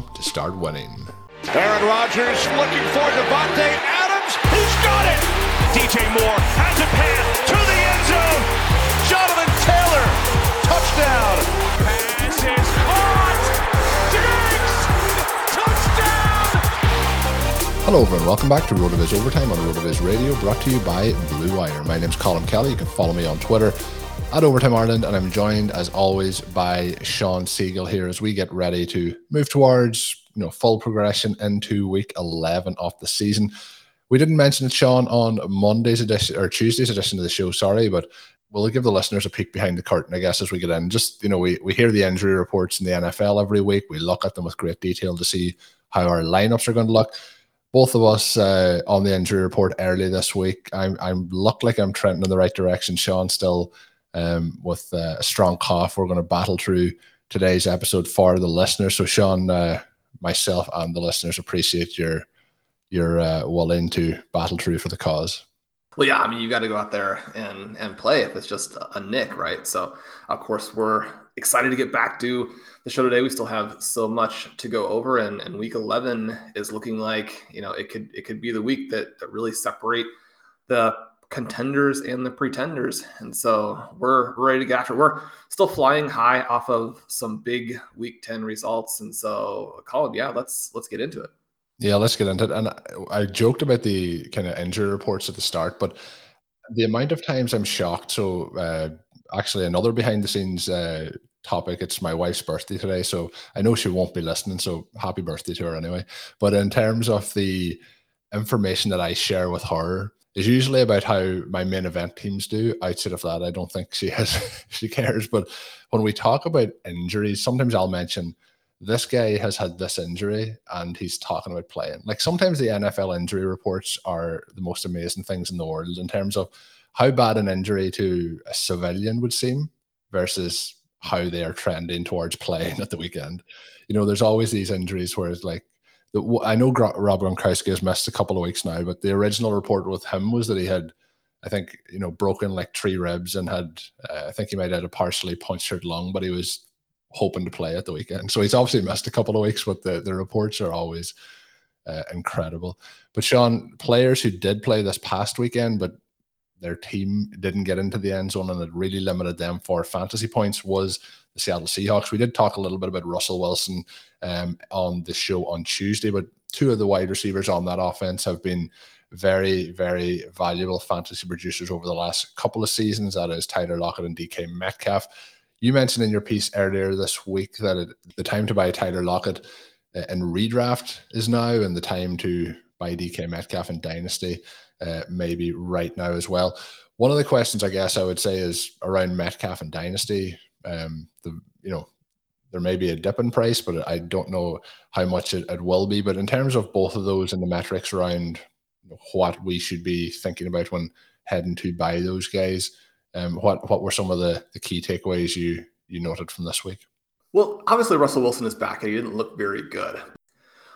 to start winning. Aaron Rodgers looking for Davante Adams. He's got it. DJ Moore has a pass to the end zone. Jonathan Taylor, touchdown. Pass is caught. Diggs, touchdown. Hello, everyone. Welcome back to RotoViz Overtime on RotoViz Radio, brought to you by Blue Wire. My name's Colm Kelly. You can follow me on Twitter at Overtime Ireland, and I'm joined, as always, by Shawn Siegele here as we get ready to move towards you know full progression into Week 11 of the season. We didn't mention it, Shawn, on Monday's edition or Tuesday's edition of the show. Sorry, but we'll give the listeners a peek behind the curtain, I guess, as we get in. Just you know, we we hear the injury reports in the NFL every week. We look at them with great detail to see how our lineups are going to look both of us uh, on the injury report early this week. I'm I'm look like I'm trending in the right direction. Shawn still um, with uh, a strong cough. We're going to battle through today's episode for the listeners. So Shawn, uh, myself, and the listeners appreciate your your uh, willing to battle through for the cause. Well, yeah, I mean, you got to go out there and and play if it's just a nick, right? So, of course, we're excited to get back to the show today. We still have so much to go over, and, and week eleven is looking like you know it could it could be the week that that really separate the contenders and the pretenders. And so we're ready to get after. We're still flying high off of some big week ten results, and so Colm, yeah, let's let's get into it. Yeah, let's get into it. And I joked about the kind of injury reports at the start, but the amount of times I'm shocked. So, uh, actually, another behind the scenes uh, topic. It's my wife's birthday today, so I know she won't be listening. So, happy birthday to her anyway. But in terms of the information that I share with her, is usually about how my main event teams do. Outside of that, I don't think she has she cares. But when we talk about injuries, sometimes I'll mention this guy has had this injury and he's talking about playing. Like sometimes the NFL injury reports are the most amazing things in the world in terms of how bad an injury to a civilian would seem versus how they are trending towards playing at the weekend. You know, there's always these injuries where it's like, I know Rob Gronkowski has missed a couple of weeks now, but the original report with him was that he had, I think, you know, broken like three ribs and had, uh, I think he might have had a partially punctured lung, but he was hoping to play at the weekend. So he's obviously missed a couple of weeks, but the, the reports are always uh, incredible. But Shawn, players who did play this past weekend, but their team didn't get into the end zone and it really limited them for fantasy points was the Seattle Seahawks. We did talk a little bit about Russell Wilson um, on the show on Tuesday, but two of the wide receivers on that offense have been very, very valuable fantasy producers over the last couple of seasons. That is Tyler Lockett and DK Metcalf. You mentioned in your piece earlier this week that it, the time to buy Tyler Lockett uh, and redraft is now, and the time to buy DK Metcalf in Dynasty uh, maybe right now as well. One of the questions I guess I would say is around Metcalf and Dynasty. Um, the you know there may be a dip in price, but I don't know how much it, it will be. But in terms of both of those and the metrics around what we should be thinking about when heading to buy those guys. Um, what what were some of the, the key takeaways you you noted from this week? Well, obviously Russell Wilson is back and he didn't look very good,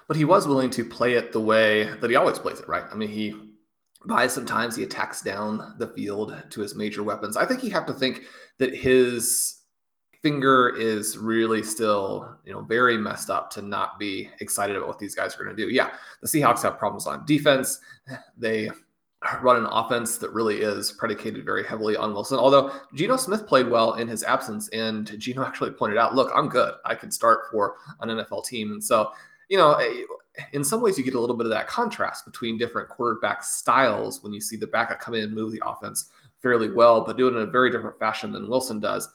but he was willing to play it the way that he always plays it. Right? I mean, he buys sometimes he attacks down the field to his major weapons. I think you have to think that his finger is really still, you know, very messed up to not be excited about what these guys are going to do. Yeah, the Seahawks have problems on defense. They run an offense that really is predicated very heavily on Wilson. Although Geno Smith played well in his absence, and Geno actually pointed out, "Look, I'm good. I can start for an NFL team." And so, you know, eh, in some ways, you get a little bit of that contrast between different quarterback styles when you see the backup come in and move the offense fairly well, but do it in a very different fashion than Wilson does.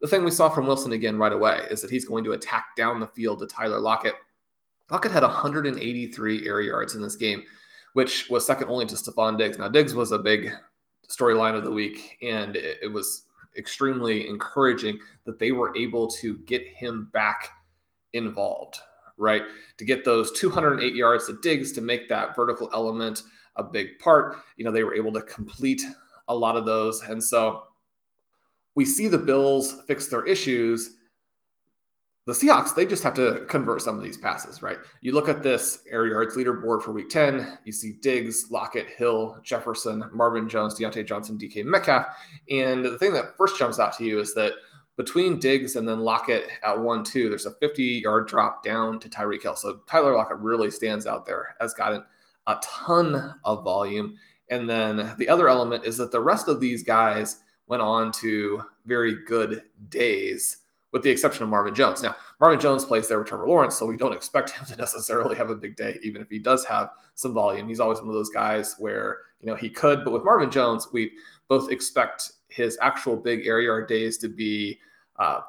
The thing we saw from Wilson again right away is that he's going to attack down the field to Tyler Lockett. Lockett had 183 air yards in this game, which was second only to Stefon Diggs. Now, Diggs was a big storyline of the week, and it, it was extremely encouraging that they were able to get him back involved, right? To get those 208 yards to Diggs to make that vertical element a big part. You know, they were able to complete a lot of those. And so we see the Bills fix their issues. The Seahawks, they just have to convert some of these passes, right? You look at this air yards leaderboard for week 10, you see Diggs, Lockett, Hill, Jefferson, Marvin Jones, Diontae Johnson, DK Metcalf. And the thing that first jumps out to you is that between Diggs and then Lockett at 1 2, there's a 50 yard drop down to Tyreek Hill. So Tyler Lockett really stands out there, has gotten a ton of volume. And then the other element is that the rest of these guys, went on to very good days, with the exception of Marvin Jones. Now, Marvin Jones plays there with Trevor Lawrence, so we don't expect him to necessarily have a big day, even if he does have some volume. He's always one of those guys where you know he could, but with Marvin Jones, we both expect his actual big air yard days to be. Uh,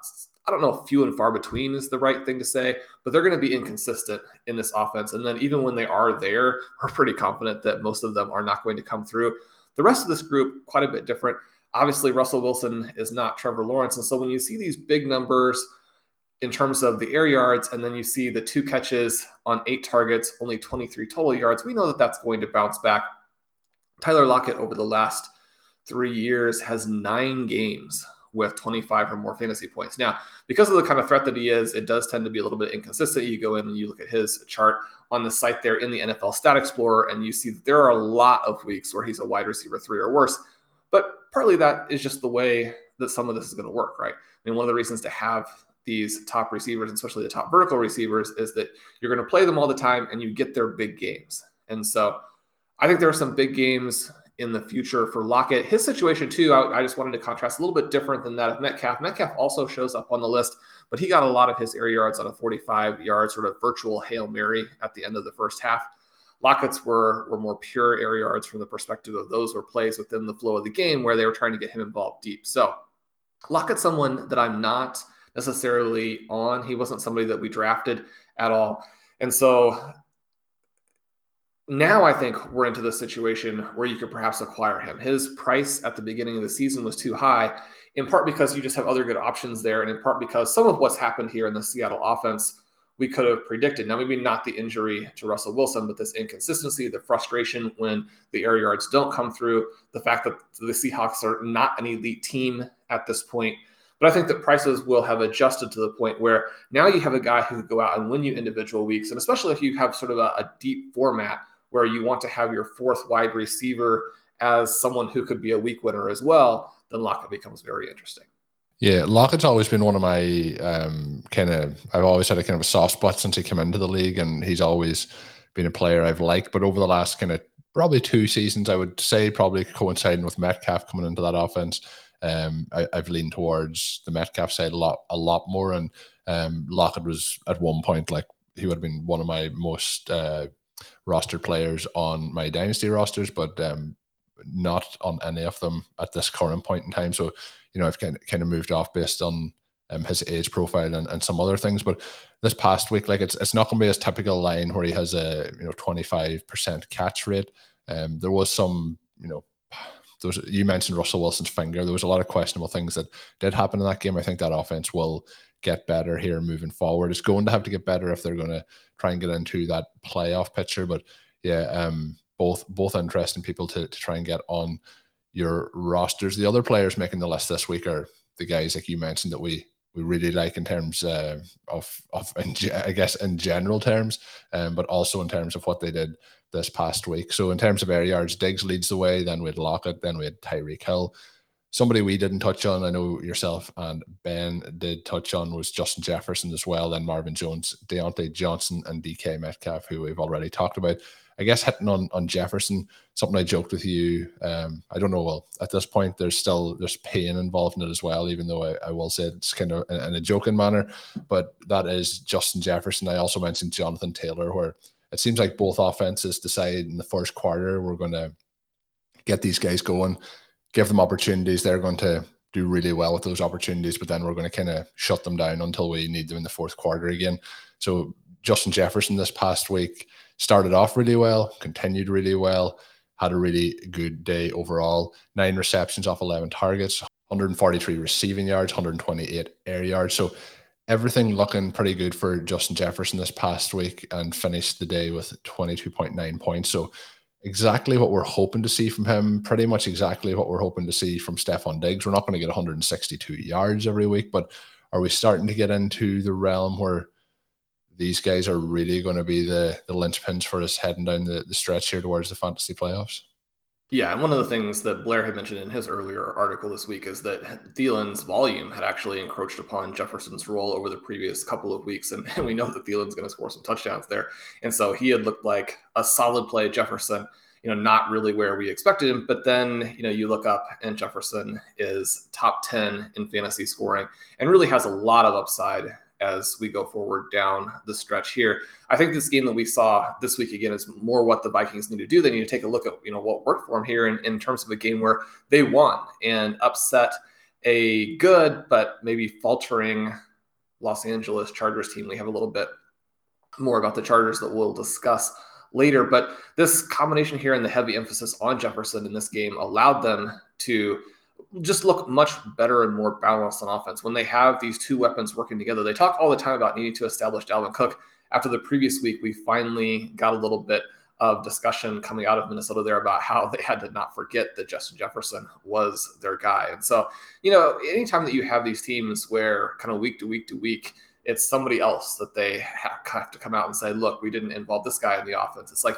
I don't know few and far between is the right thing to say, but they're going to be inconsistent in this offense. And then even when they are there, we're pretty confident that most of them are not going to come through. The rest of this group, quite a bit different. Obviously, Russell Wilson is not Trevor Lawrence. And so when you see these big numbers in terms of the air yards, and then you see the two catches on eight targets, only 23 total yards, we know that that's going to bounce back. Tyler Lockett over the last three years has nine games with 25 or more fantasy points. Now, because of the kind of threat that he is, it does tend to be a little bit inconsistent. You go in and you look at his chart on the site there in the NFL Stat Explorer, and you see that there are a lot of weeks where he's a wide receiver three or worse. But partly that is just the way that some of this is going to work, right? I mean, one of the reasons to have these top receivers, especially the top vertical receivers, is that you're going to play them all the time and you get their big games. And so I think there are some big games in the future for Lockett. His situation, too, I, I, just wanted to contrast a little bit different than that of Metcalf. Metcalf also shows up on the list, but he got a lot of his air yards on a 45 yard sort of virtual Hail Mary at the end of the first half. Lockett's were were more pure air yards from the perspective of those were plays within the flow of the game where they were trying to get him involved deep. So Lockett's someone that I'm not necessarily on. He wasn't somebody that we drafted at all. And so now I think we're into the situation where you could perhaps acquire him. His price at the beginning of the season was too high, in part because you just have other good options there, and in part because some of what's happened here in the Seattle offense we could have predicted. Now, maybe not the injury to Russell Wilson, but this inconsistency, the frustration when the air yards don't come through, the fact that the Seahawks are not an elite team at this point. But I think that prices will have adjusted to the point where now you have a guy who could go out and win you individual weeks. And especially if you have sort of a, a deep format where you want to have your fourth wide receiver as someone who could be a week winner as well, then Lockett becomes very interesting. Yeah, Lockett's always been one of my um, kind of. I've always had a kind of a soft spot since he came into the league, and he's always been a player I've liked. But over the last kind of probably two seasons, I would say probably coinciding with Metcalf coming into that offense, um, I, have leaned towards the Metcalf side a lot, a lot more. And um, Lockett was at one point like he would have been one of my most uh, rostered players on my dynasty rosters, but um, not on any of them at this current point in time. So you know, I've kind of, kind of moved off based on um, his age profile and, and some other things. But this past week, like it's it's not going to be his typical line where he has a you know twenty five percent catch rate. Um, there was some you know. Those, you mentioned Russell Wilson's finger. There was a lot of questionable things that did happen in that game. I think that offense will get better here moving forward. It's going to have to get better if they're going to try and get into that playoff picture. But yeah, um, both both interesting people to, to try and get on your rosters. The other players making the list this week are the guys like you mentioned that we we really like in terms uh, of of I guess in general terms, um, but also in terms of what they did this past week. So in terms of air yards, Diggs leads the way. Then we had Lockett. Then we had Tyreek Hill. Somebody we didn't touch on, I know yourself and Ben did touch on, was Justin Jefferson as well. Then Marvin Jones, Diontae Johnson, and DK Metcalf, who we've already talked about. I guess hitting on on Jefferson, something I joked with you. Um, I don't know. Well, at this point, there's still there's pain involved in it as well. Even though I, I will say it's kind of in, in a joking manner, but that is Justin Jefferson. I also mentioned Jonathan Taylor, where it seems like both offenses decide in the first quarter we're going to get these guys going, give them opportunities. They're going to do really well with those opportunities, but then we're going to kind of shut them down until we need them in the fourth quarter again. So Justin Jefferson this past week started off really well, continued really well, had a really good day overall. Nine receptions off 11 targets, 143 receiving yards, 128 air yards. So everything looking pretty good for Justin Jefferson this past week and finished the day with 22.9 points. So exactly what we're hoping to see from him, pretty much exactly what we're hoping to see from Stefon Diggs. We're not going to get 162 yards every week, but are we starting to get into the realm where these guys are really going to be the the linchpins for us heading down the, the stretch here towards the fantasy playoffs. Yeah, and one of the things that Blair had mentioned in his earlier article this week is that Thielen's volume had actually encroached upon Jefferson's role over the previous couple of weeks, and, and we know that Thielen's going to score some touchdowns there, and so he had looked like a solid play. Jefferson, you know, not really where we expected him, but then you know you look up and Jefferson is top ten in fantasy scoring and really has a lot of upside as we go forward down the stretch here. I think this game that we saw this week again is more what the Vikings need to do. They need to take a look at you know what worked for them here in, in terms of a game where they won and upset a good but maybe faltering Los Angeles Chargers team. We have a little bit more about the Chargers that we'll discuss later. But this combination here and the heavy emphasis on Jefferson in this game allowed them to just look much better and more balanced on offense when they have these two weapons working together. They talk all the time about needing to establish Dalvin Cook. After the previous week, we finally got a little bit of discussion coming out of Minnesota there about how they had to not forget that Justin Jefferson was their guy. And so, you know, anytime that you have these teams where kind of week to week to week, it's somebody else that they have to come out and say, look, we didn't involve this guy in the offense. It's like,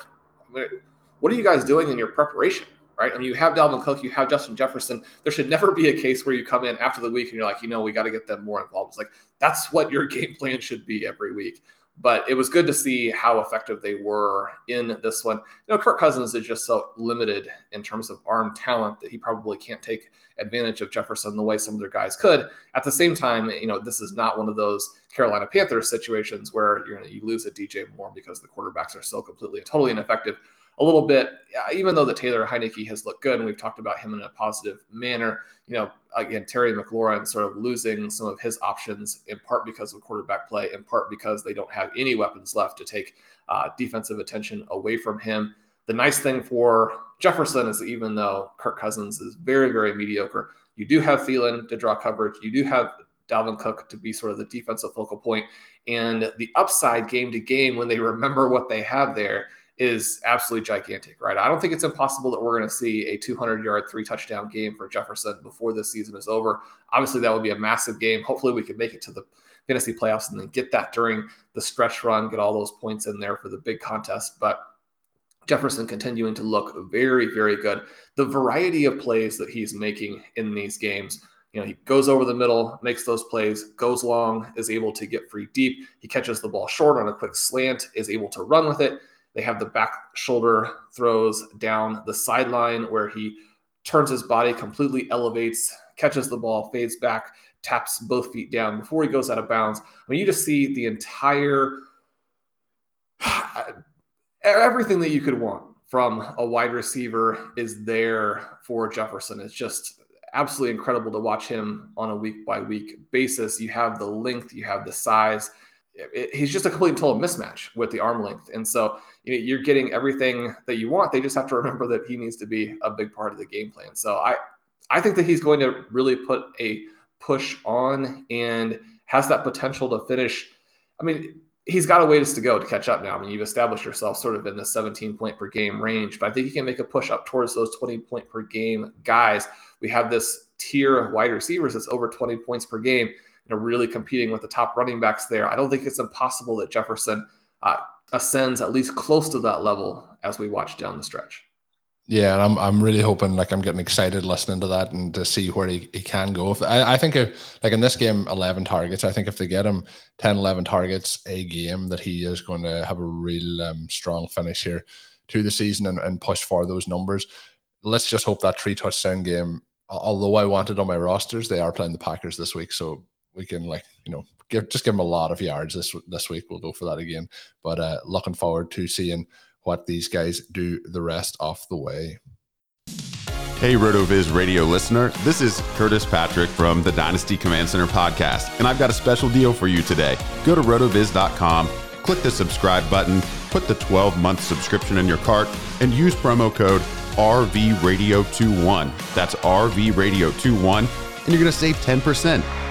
what are you guys doing in your preparation? Right? I mean, you have Dalvin Cook, you have Justin Jefferson. There should never be a case where you come in after the week and you're like, you know, we got to get them more involved. It's like that's what your game plan should be every week. But it was good to see how effective they were in this one. You know, Kirk Cousins is just so limited in terms of arm talent that he probably can't take advantage of Jefferson the way some of their guys could. At the same time, you know, this is not one of those Carolina Panthers situations where you're gonna, you lose a DJ Moore because the quarterbacks are so completely and totally ineffective a little bit, even though the Taylor Heinicke has looked good and we've talked about him in a positive manner, you know, again, Terry McLaurin sort of losing some of his options in part because of quarterback play, in part because they don't have any weapons left to take uh, defensive attention away from him. The nice thing for Jefferson is even though Kirk Cousins is very, very mediocre, you do have Thielen to draw coverage. You do have Dalvin Cook to be sort of the defensive focal point. And the upside game to game, when they remember what they have there, is absolutely gigantic, right? I don't think it's impossible that we're going to see a 200 yard, three touchdown game for Jefferson before this season is over. Obviously, that would be a massive game. Hopefully, we can make it to the fantasy playoffs and then get that during the stretch run, get all those points in there for the big contest. But Jefferson continuing to look very, very good. The variety of plays that he's making in these games. You know, he goes over the middle, makes those plays, goes long, is able to get free deep. He catches the ball short on a quick slant, is able to run with it they have the back shoulder throws down the sideline where he turns his body, completely elevates, catches the ball, fades back, taps both feet down before he goes out of bounds. I mean, you just see the entire everything that you could want from a wide receiver is there for Jefferson. It's just absolutely incredible to watch him on a week by week basis. You have the length, you have the size, it, he's just a complete total mismatch with the arm length. And so you know, you're getting everything that you want. They just have to remember that he needs to be a big part of the game plan. So I, I think that he's going to really put a push on and has that potential to finish. I mean, he's got a ways to go to catch up now. I mean, you've established yourself sort of in the 17 point per game range, but I think he can make a push up towards those 20 point per game guys. We have this tier of wide receivers that's over 20 points per game, you know, really competing with the top running backs there. I don't think it's impossible that Jefferson uh, ascends at least close to that level as we watch down the stretch. Yeah, and I'm I'm really hoping like I'm getting excited listening to that and to see where he, he can go. If, I, I think if, like in this game, 11 targets. I think if they get him 10, 11 targets a game, that he is going to have a real um, strong finish here to the season and, and push for those numbers. Let's just hope that three touchdown game. Although I wanted on my rosters, they are playing the Packers this week, so we can like you know give just give them a lot of yards this this week. We'll go for that again. But uh, looking forward to seeing what these guys do the rest of the way. Hey, RotoViz radio listener. This is Curtis Patrick from the Dynasty Command Center podcast, and I've got a special deal for you today. Go to rotoviz.com, click the subscribe button, put the 12 month subscription in your cart, and use promo code RVRadio21. That's RVRadio21, and you're going to save 10%.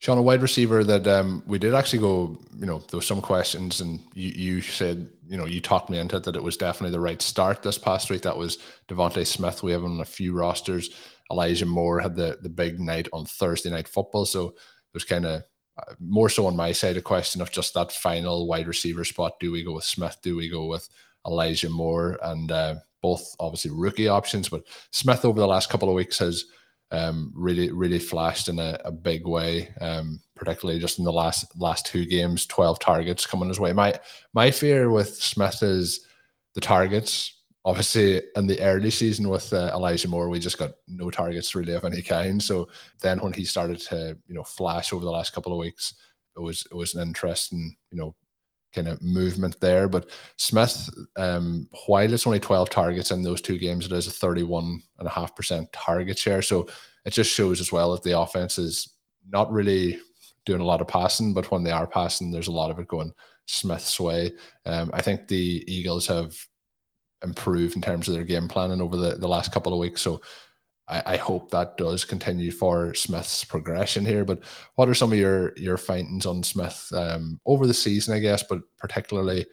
Shawn, a wide receiver that um, we did actually go, you know, there was some questions, and you, you said, you know, you talked me into it that it was definitely the right start this past week. That was DeVonta Smith. We have him on a few rosters. Elijah Moore had the the big night on Thursday night football, so it was kind of uh, more so on my side a question of just that final wide receiver spot. Do we go with Smith? Do we go with Elijah Moore? And uh, both obviously rookie options, but Smith over the last couple of weeks has um, really really flashed in a, a big way, um, particularly just in the last last two games. Twelve targets coming his way. My my fear with Smith is the targets. Obviously, in the early season with uh, Elijah Moore, we just got no targets really of any kind. So then, when he started to you know flash over the last couple of weeks, it was it was an interesting you know kind of movement there. But Smith, um, while it's only 12 targets in those two games, it is a 31.5% target share. So it just shows as well that the offense is not really doing a lot of passing, but when they are passing, there's a lot of it going Smith's way. Um, I think the Eagles have improved in terms of their game planning over the, the last couple of weeks. So I, I, hope that does continue for Smith's progression here. But what are some of your your findings on Smith um, over the season, I guess, but particularly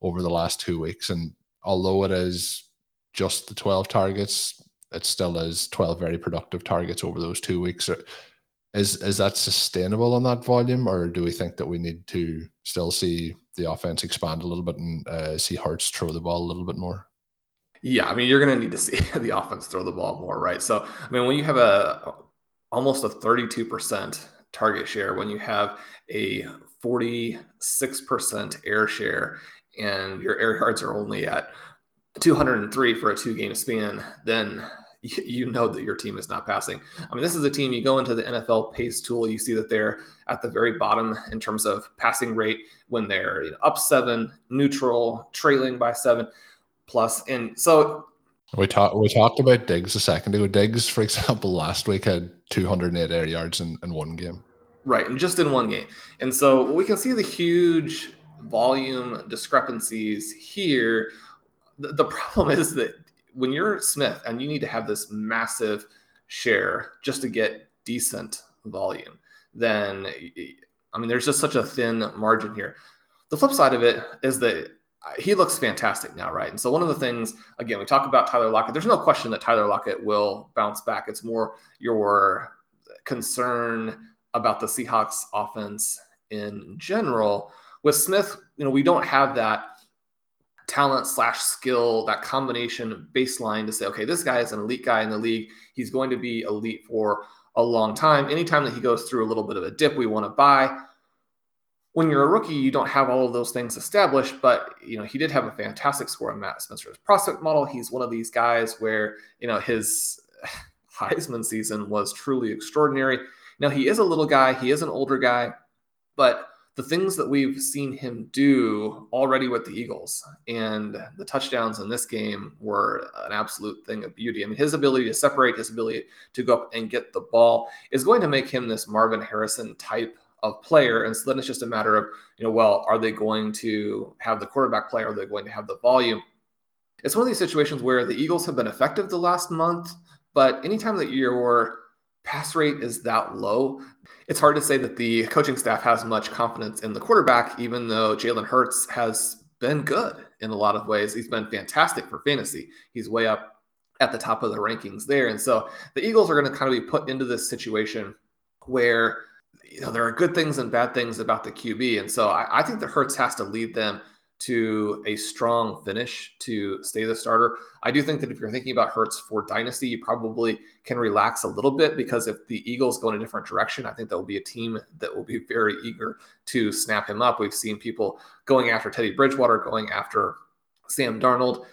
over the last two weeks? And although it is just the 12 targets, it still is 12 very productive targets over those two weeks. Is is that sustainable on that volume, or do we think that we need to still see the offense expand a little bit and uh, see Hurts throw the ball a little bit more? Yeah, I mean, you're going to need to see the offense throw the ball more, right? So, I mean, when you have a almost a 32% target share, when you have a 46% air share, and your air yards are only at 203 for a two game span, then you know that your team is not passing. I mean, this is a team you go into the NFL pace tool, you see that they're at the very bottom in terms of passing rate when they're you know, up seven, neutral, trailing by seven plus. And so we talked we talked about Diggs a second ago. Diggs, for example, last week had 208 air yards in, in one game. Right, and just in one game. And so we can see the huge volume discrepancies here. The, the problem is that when you're Smith and you need to have this massive share just to get decent volume, then I mean, there's just such a thin margin here. The flip side of it is that he looks fantastic now, right? And so one of the things, again, we talk about Tyler Lockett. There's no question that Tyler Lockett will bounce back. It's more your concern about the Seahawks offense in general. With Smith, you know, we don't have that talent slash skill, that combination baseline to say, okay, this guy is an elite guy in the league. He's going to be elite for a long time. Anytime that he goes through a little bit of a dip, we want to buy. When you're a rookie, you don't have all of those things established, but you know he did have a fantastic score on Matt Spencer's prospect model. He's one of these guys where you know his Heisman season was truly extraordinary. Now he is a little guy, he is an older guy, but the things that we've seen him do already with the Eagles and the touchdowns in this game were an absolute thing of beauty. I mean, his ability to separate, his ability to go up and get the ball is going to make him this Marvin Harrison type of player. And so then it's just a matter of, you know, well, are they going to have the quarterback play? Are they going to have the volume? It's one of these situations where the Eagles have been effective the last month, but anytime that your pass rate is that low, it's hard to say that the coaching staff has much confidence in the quarterback, even though Jalen Hurts has been good in a lot of ways. He's been fantastic for fantasy. He's way up at the top of the rankings there. And so the Eagles are going to kind of be put into this situation where you know there are good things and bad things about the QB. And so I, I think that Hurts has to lead them to a strong finish to stay the starter. I do think that if you're thinking about Hurts for dynasty, you probably can relax a little bit because if the Eagles go in a different direction, I think that will be a team that will be very eager to snap him up. We've seen people going after Teddy Bridgewater, going after Sam Darnold.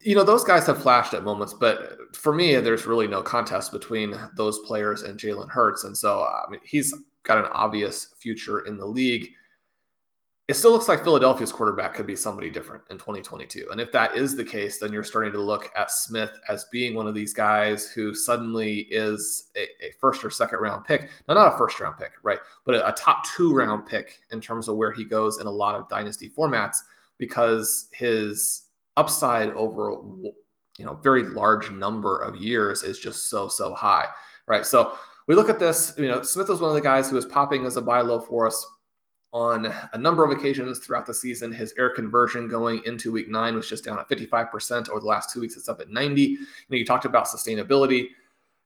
You know, those guys have flashed at moments, but for me, there's really no contest between those players and Jalen Hurts. And so, I mean, he's got an obvious future in the league it still looks like Philadelphia's quarterback could be somebody different in 2022. And if that is the case, then you're starting to look at Smith as being one of these guys who suddenly is a, a first or second round pick. Now, not a first round pick, right? But a, a, top two round pick in terms of where he goes in a lot of dynasty formats because his upside over you know very large number of years is just so so high, right? So we look at this. You know, Smith was one of the guys who was popping as a buy low for us on a number of occasions throughout the season. His air conversion going into week nine was just down at 55%. Over the last two weeks, it's up at 90. You know, you talked about sustainability.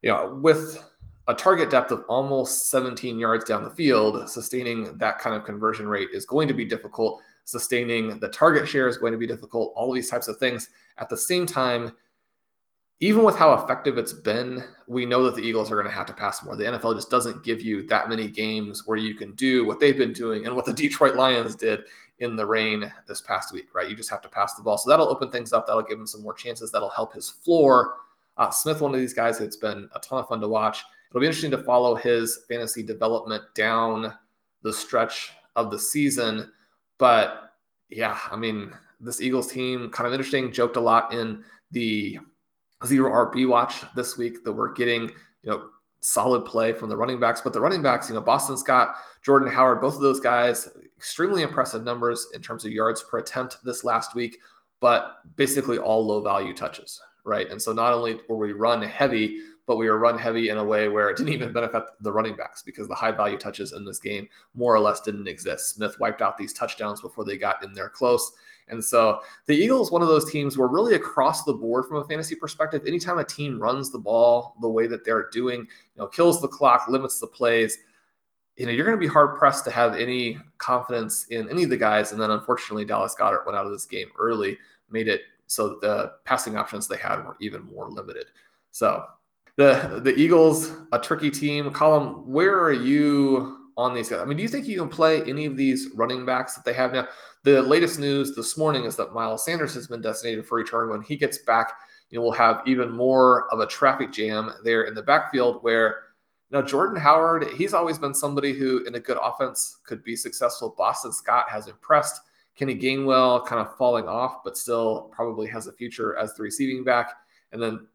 You know, with a target depth of almost 17 yards down the field, sustaining that kind of conversion rate is going to be difficult. Sustaining the target share is going to be difficult. All of these types of things. At the same time, even with how effective it's been, we know that the Eagles are going to have to pass more. The NFL just doesn't give you that many games where you can do what they've been doing and what the Detroit Lions did in the rain this past week, right? You just have to pass the ball. So that'll open things up. That'll give him some more chances. That'll help his floor. Uh, Smith, one of these guys, it's been a ton of fun to watch. It'll be interesting to follow his fantasy development down the stretch of the season. But yeah, I mean, this Eagles team kind of interesting. Joked a lot in the zero RB watch this week that we're getting, you know, solid play from the running backs. But the running backs, you know, Boston Scott, Jordan Howard, both of those guys, extremely impressive numbers in terms of yards per attempt this last week, but basically all low value touches, right? And so not only were we run heavy, but we were run heavy in a way where it didn't even benefit the running backs because the high value touches in this game more or less didn't exist. Smith wiped out these touchdowns before they got in there close. And so the Eagles, one of those teams where really across the board from a fantasy perspective, anytime a team runs the ball the way that they're doing, you know, kills the clock, limits the plays, you know, you're going to be hard pressed to have any confidence in any of the guys. And then unfortunately, Dallas Goedert went out of this game early, made it so the passing options they had were even more limited. So the the Eagles, a tricky team. Colm, where are you on these guys? I mean, do you think you can play any of these running backs that they have now? The latest news this morning is that Miles Sanders has been designated for return. When he gets back, you know, we'll have even more of a traffic jam there in the backfield where now, Jordan Howard, he's always been somebody who, in a good offense, could be successful. Boston Scott has impressed. Kenny Gainwell kind of falling off, but still probably has a future as the receiving back. And then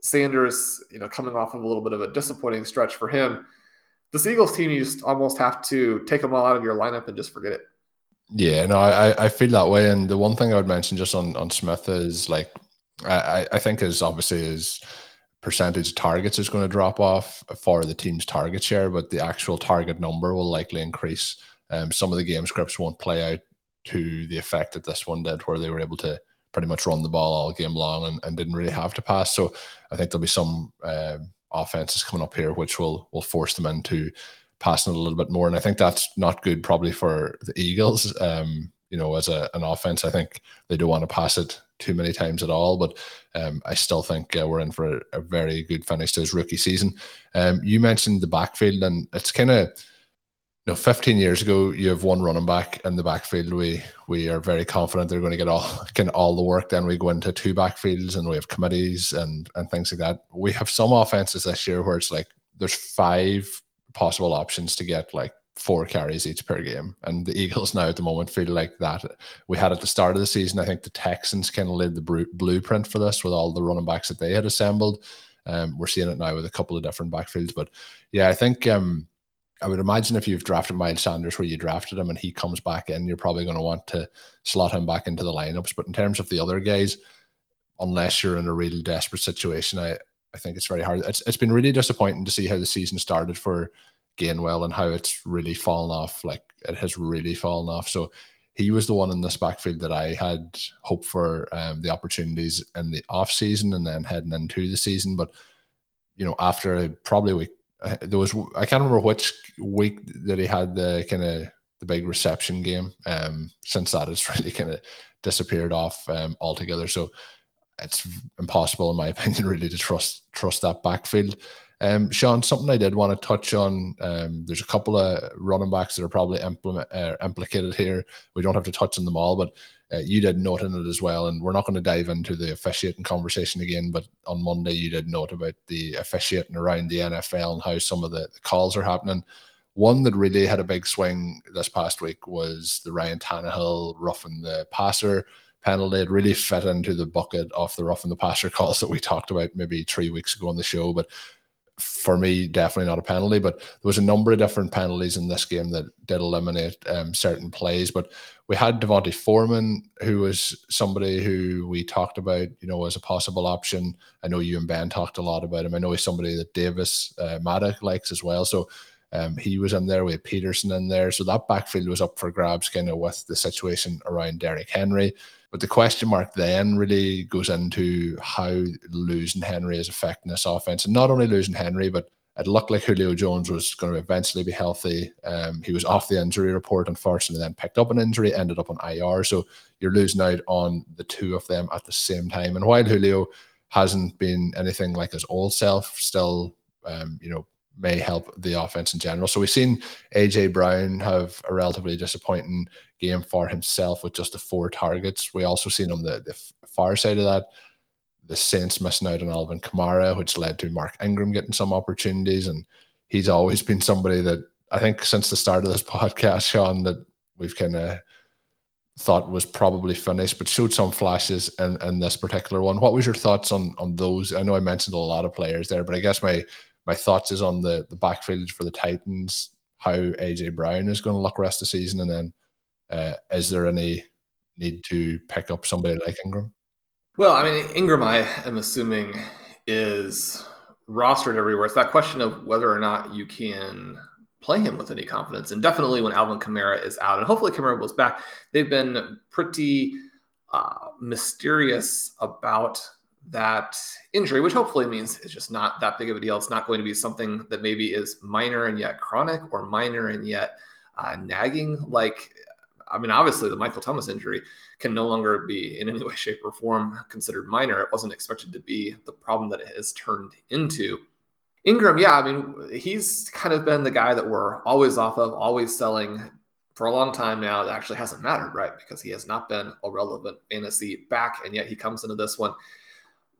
Sanders, you know, coming off of a little bit of a disappointing stretch for him. This Eagles team, you just almost have to take them all out of your lineup and just forget it. Yeah, no, I, I feel that way. And the one thing I would mention just on, on Smith is like, I, I think is obviously is percentage targets is going to drop off for the team's target share, but the actual target number will likely increase. Um, some of the game scripts won't play out to the effect that this one did, where they were able to pretty much run the ball all game long and, and didn't really have to pass. So I think there'll be some uh, offenses coming up here which will will force them into passing a little bit more, and I think that's not good probably for the Eagles. Um, you know, as a, an offense, I think they don't want to pass it too many times at all. But um, I still think uh, we're in for a, a, very good finish to his rookie season. Um, you mentioned the backfield, and it's kind of you know, 15 years ago, you have one running back in the backfield. We we are very confident they're going to get all get all the work. Then we go into two backfields, and we have committees and and things like that. We have some offenses this year where it's like there's five possible options to get like four carries each per game. And the Eagles now at the moment feel like that. We had at the start of the season, I think the Texans kind of laid the blueprint for this with all the running backs that they had assembled. Um, we're seeing it now with a couple of different backfields. But yeah, I think um, I would imagine if you've drafted Miles Sanders where you drafted him and he comes back in, you're probably going to want to slot him back into the lineups. But in terms of the other guys, unless you're in a really desperate situation, I, I think it's very hard. It's, it's been really disappointing to see how the season started for Gainwell and how it's really fallen off. Like it has really fallen off. So he was the one in this backfield that I had hoped for um, the opportunities in the off season and then heading into the season. But you know, after probably week, uh, there was I can't remember which week that he had the kind of the big reception game. Um, since that, it's really kind of disappeared off um, altogether. So it's impossible, in my opinion, really to trust trust that backfield. Um, Shawn, something I did want to touch on. Um, there's a couple of running backs that are probably implement, uh, implicated here. We don't have to touch on them all, but uh, you did note in it as well. And we're not going to dive into the officiating conversation again. But on Monday, you did note about the officiating around the NFL and how some of the, the calls are happening. One that really had a big swing this past week was the Ryan Tannehill roughing the passer penalty. It really fit into the bucket of the roughing the passer calls that we talked about maybe three weeks ago on the show. But for me, definitely not a penalty. But there was a number of different penalties in this game that did eliminate um, certain plays. But we had D'Onta Foreman, who was somebody who we talked about, you know, as a possible option. I know you and Ben talked a lot about him. I know he's somebody that Davis uh, Mattek likes as well. So um, he was in there. We had Peterson in there. So that backfield was up for grabs, kind of with the situation around Derrick Henry. But the question mark then really goes into how losing Henry is affecting this offense. And not only losing Henry, but it looked like Julio Jones was going to eventually be healthy. Um, he was off the injury report, unfortunately, then picked up an injury, ended up on IR. So you're losing out on the two of them at the same time. And while Julio hasn't been anything like his old self, still, um, you know, may help the offense in general. So we've seen AJ Brown have a relatively disappointing game for himself with just the four targets. We also seen on the, the far side of that, the Saints missing out on Alvin Kamara, which led to Mark Ingram getting some opportunities. And he's always been somebody that I think since the start of this podcast, Shawn, that we've kind of thought was probably finished, but showed some flashes in, in this particular one. What was your thoughts on on those? I know I mentioned a lot of players there, but I guess my my thoughts is on the the backfield for the Titans, how AJ Brown is going to look rest of the season, and then uh, is there any need to pick up somebody like Ingram? Well, I mean, Ingram, I am assuming is rostered everywhere. It's that question of whether or not you can play him with any confidence. And definitely when Alvin Kamara is out, and hopefully Kamara goes back, they've been pretty uh, mysterious about that injury, which hopefully means it's just not that big of a deal. It's not going to be something that maybe is minor and yet chronic or minor and yet uh, nagging. Like, I mean, obviously the Michael Thomas injury can no longer be in any way, shape, or form considered minor. It wasn't expected to be the problem that it has turned into. Ingram, yeah, I mean, he's kind of been the guy that we're always off of, always selling for a long time now. It actually hasn't mattered, right? Because he has not been a relevant fantasy back, and yet he comes into this one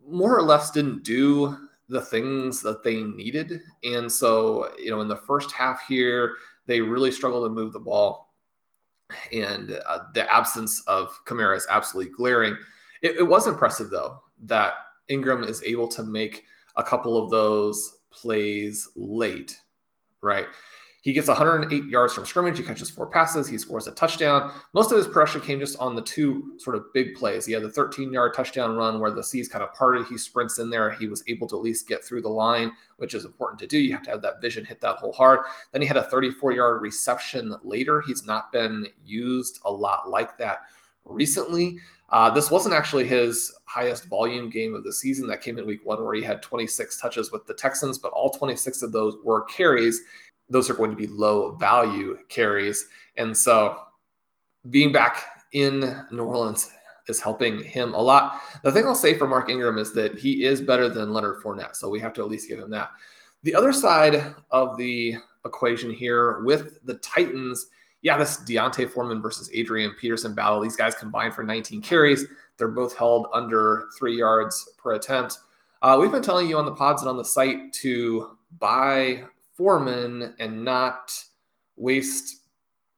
more or less didn't do the things that they needed. And so, you know, in the first half here, they really struggled to move the ball. And uh, the absence of Kamara is absolutely glaring. It, it was impressive, though, that Ingram is able to make a couple of those plays late, right? He gets 108 yards from scrimmage. He catches four passes. He scores a touchdown. Most of his pressure came just on the two sort of big plays. He had the 13 yard touchdown run where the seas kind of parted. He sprints in there. He was able to at least get through the line, which is important to do. You have to have that vision, hit that hole hard. Then he had a 34 yard reception later. He's not been used a lot like that recently. Uh, this wasn't actually his highest volume game of the season. That came in week one, where he had 26 touches with the Texans, but all 26 of those were carries those are going to be low value carries. And so being back in New Orleans is helping him a lot. The thing I'll say for Mark Ingram is that he is better than Leonard Fournette. So we have to at least give him that. The other side of the equation here with the Titans, yeah, this D'Onta Foreman versus Adrian Peterson battle. These guys combined for 19 carries. They're both held under three yards per attempt. Uh, we've been telling you on the pods and on the site to buy Foreman and not waste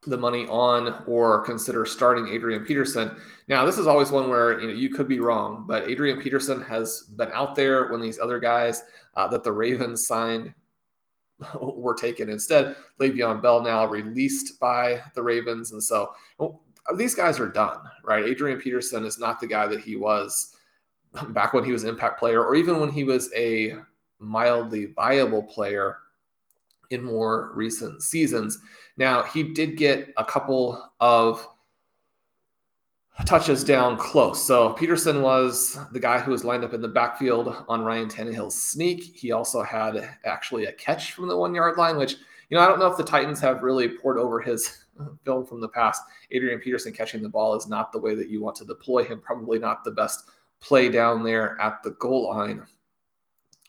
the money on or consider starting Adrian Peterson. Now, this is always one where you know you could be wrong, but Adrian Peterson has been out there when these other guys uh, that the Ravens signed were taken instead. Le'Veon Bell now released by the Ravens, and so well, these guys are done, right? Adrian Peterson is not the guy that he was back when he was an impact player, or even when he was a mildly viable player in more recent seasons. Now, he did get a couple of touches down close. So Peterson was the guy who was lined up in the backfield on Ryan Tannehill's sneak. He also had actually a catch from the one yard line, which, you know, I don't know if the Titans have really pored over his film from the past. Adrian Peterson catching the ball is not the way that you want to deploy him, probably not the best play down there at the goal line.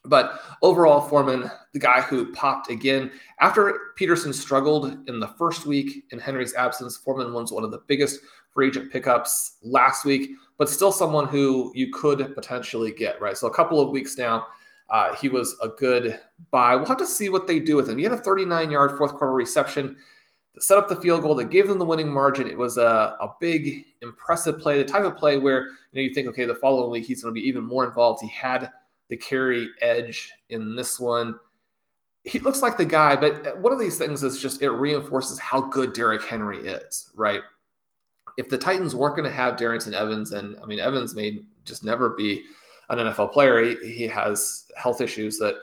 But overall, Foreman, the guy who popped again after Peterson struggled in the first week in Henry's absence, Foreman was one of the biggest free agent pickups last week, but still someone who you could potentially get, right? So a couple of weeks now, uh, he was a good buy. We'll have to see what they do with him. He had a 39 yard fourth quarter reception to set up the field goal that gave them the winning margin. It was a, a big, impressive play, the type of play where you know you think, okay, the following week he's going to be even more involved. He had the carry edge in this one. He looks like the guy, but one of these things is just it reinforces how good Derrick Henry is, right? If the Titans weren't going to have Darrynton Evans, and I mean, Evans may just never be an NFL player, he, he has health issues that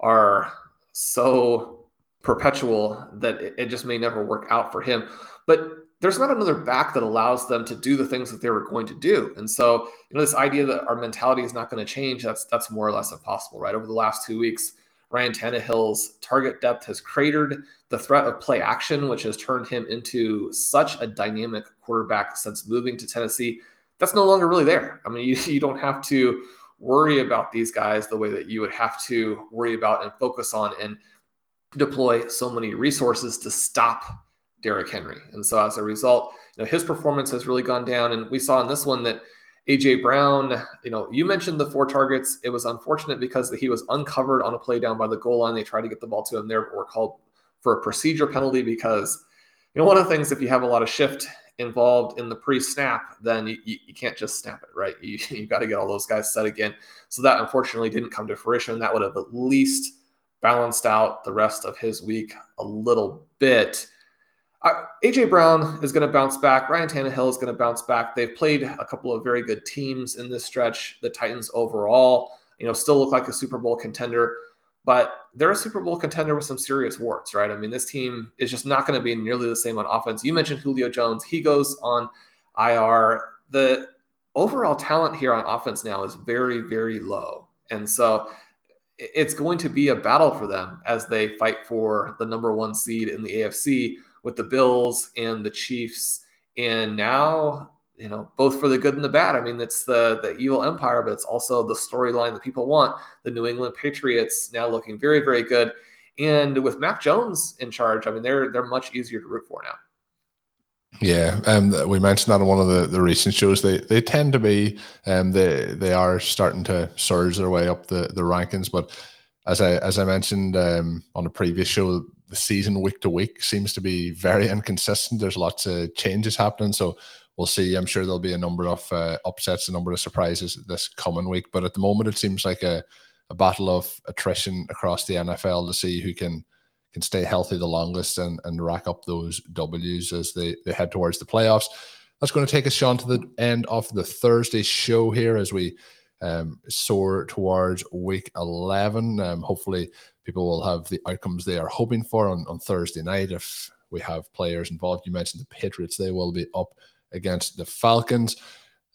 are so perpetual that it, it just may never work out for him. But there's not another back that allows them to do the things that they were going to do. And so, you know, this idea that our mentality is not going to change, that's that's more or less impossible, right? Over the last two weeks, Ryan Tannehill's target depth has cratered. The threat of play action, which has turned him into such a dynamic quarterback since moving to Tennessee, that's no longer really there. I mean, you, you don't have to worry about these guys the way that you would have to worry about and focus on and deploy so many resources to stop Derrick Henry. And so as a result, you know, his performance has really gone down. And we saw in this one that AJ Brown, you know, you mentioned the four targets. It was unfortunate because he was uncovered on a play down by the goal line. They tried to get the ball to him there, but were called for a procedure penalty because, you know, one of the things if you have a lot of shift involved in the pre-snap, then you, you, you can't just snap it, right? You, you got to get all those guys set again. So that unfortunately didn't come to fruition. That would have at least balanced out the rest of his week a little bit. Uh, AJ Brown is going to bounce back. Ryan Tannehill is going to bounce back. They've played a couple of very good teams in this stretch. The Titans overall, you know, still look like a Super Bowl contender. but they're a Super Bowl contender with some serious warts, right? I mean, this team is just not going to be nearly the same on offense. You mentioned Julio Jones, he goes on IR. The overall talent here on offense now is very, very low. And so it's going to be a battle for them as they fight for the number one seed in the AFC with the Bills and the Chiefs. And now, you know, both for the good and the bad. I mean, it's the the evil empire, but it's also the storyline that people want. The New England Patriots now looking very, very good. And with Mac Jones in charge, I mean, they're they're much easier to root for now. Yeah, um, we mentioned that in one of the, the recent shows. They they tend to be, um, they they are starting to surge their way up the, the rankings. But as I as I mentioned um, on a previous show, the season week to week seems to be very inconsistent. There's lots of changes happening, so we'll see. I'm sure there'll be a number of uh, upsets, a number of surprises this coming week. But at the moment, it seems like a a battle of attrition across the NFL to see who can can stay healthy the longest and, and rack up those W's as they, they head towards the playoffs. That's going to take us, Shawn, to the end of the Thursday show here as we um, soar towards week 11. Um, hopefully, people will have the outcomes they are hoping for on, on Thursday night. If we have players involved, you mentioned the Patriots, they will be up against the Falcons.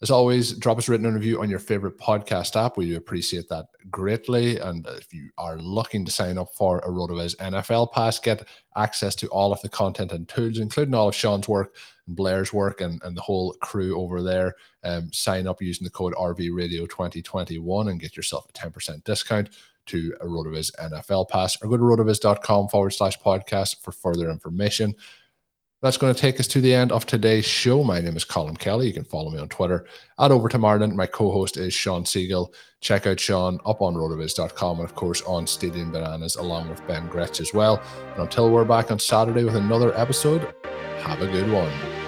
As always, drop us a written review on your favorite podcast app. We do appreciate that greatly. And if you are looking to sign up for a RotoViz NFL pass, get access to all of the content and tools, including all of Shawn's work and Blair's work and, and the whole crew over there. Um, sign up using the code RV Radio 2021 and get yourself a 10% discount to RotoViz NFL pass or go to rotoviz.com forward slash podcast for further information. That's going to take us to the end of today's show. My name is Colm Kelly. You can follow me on Twitter at Overtime Ireland. My co-host is Shawn Siegele. Check out Shawn up on rotoviz.com and of course on Stadium Bananas along with Ben Gretch as well. And until we're back on Saturday with another episode, have a good one.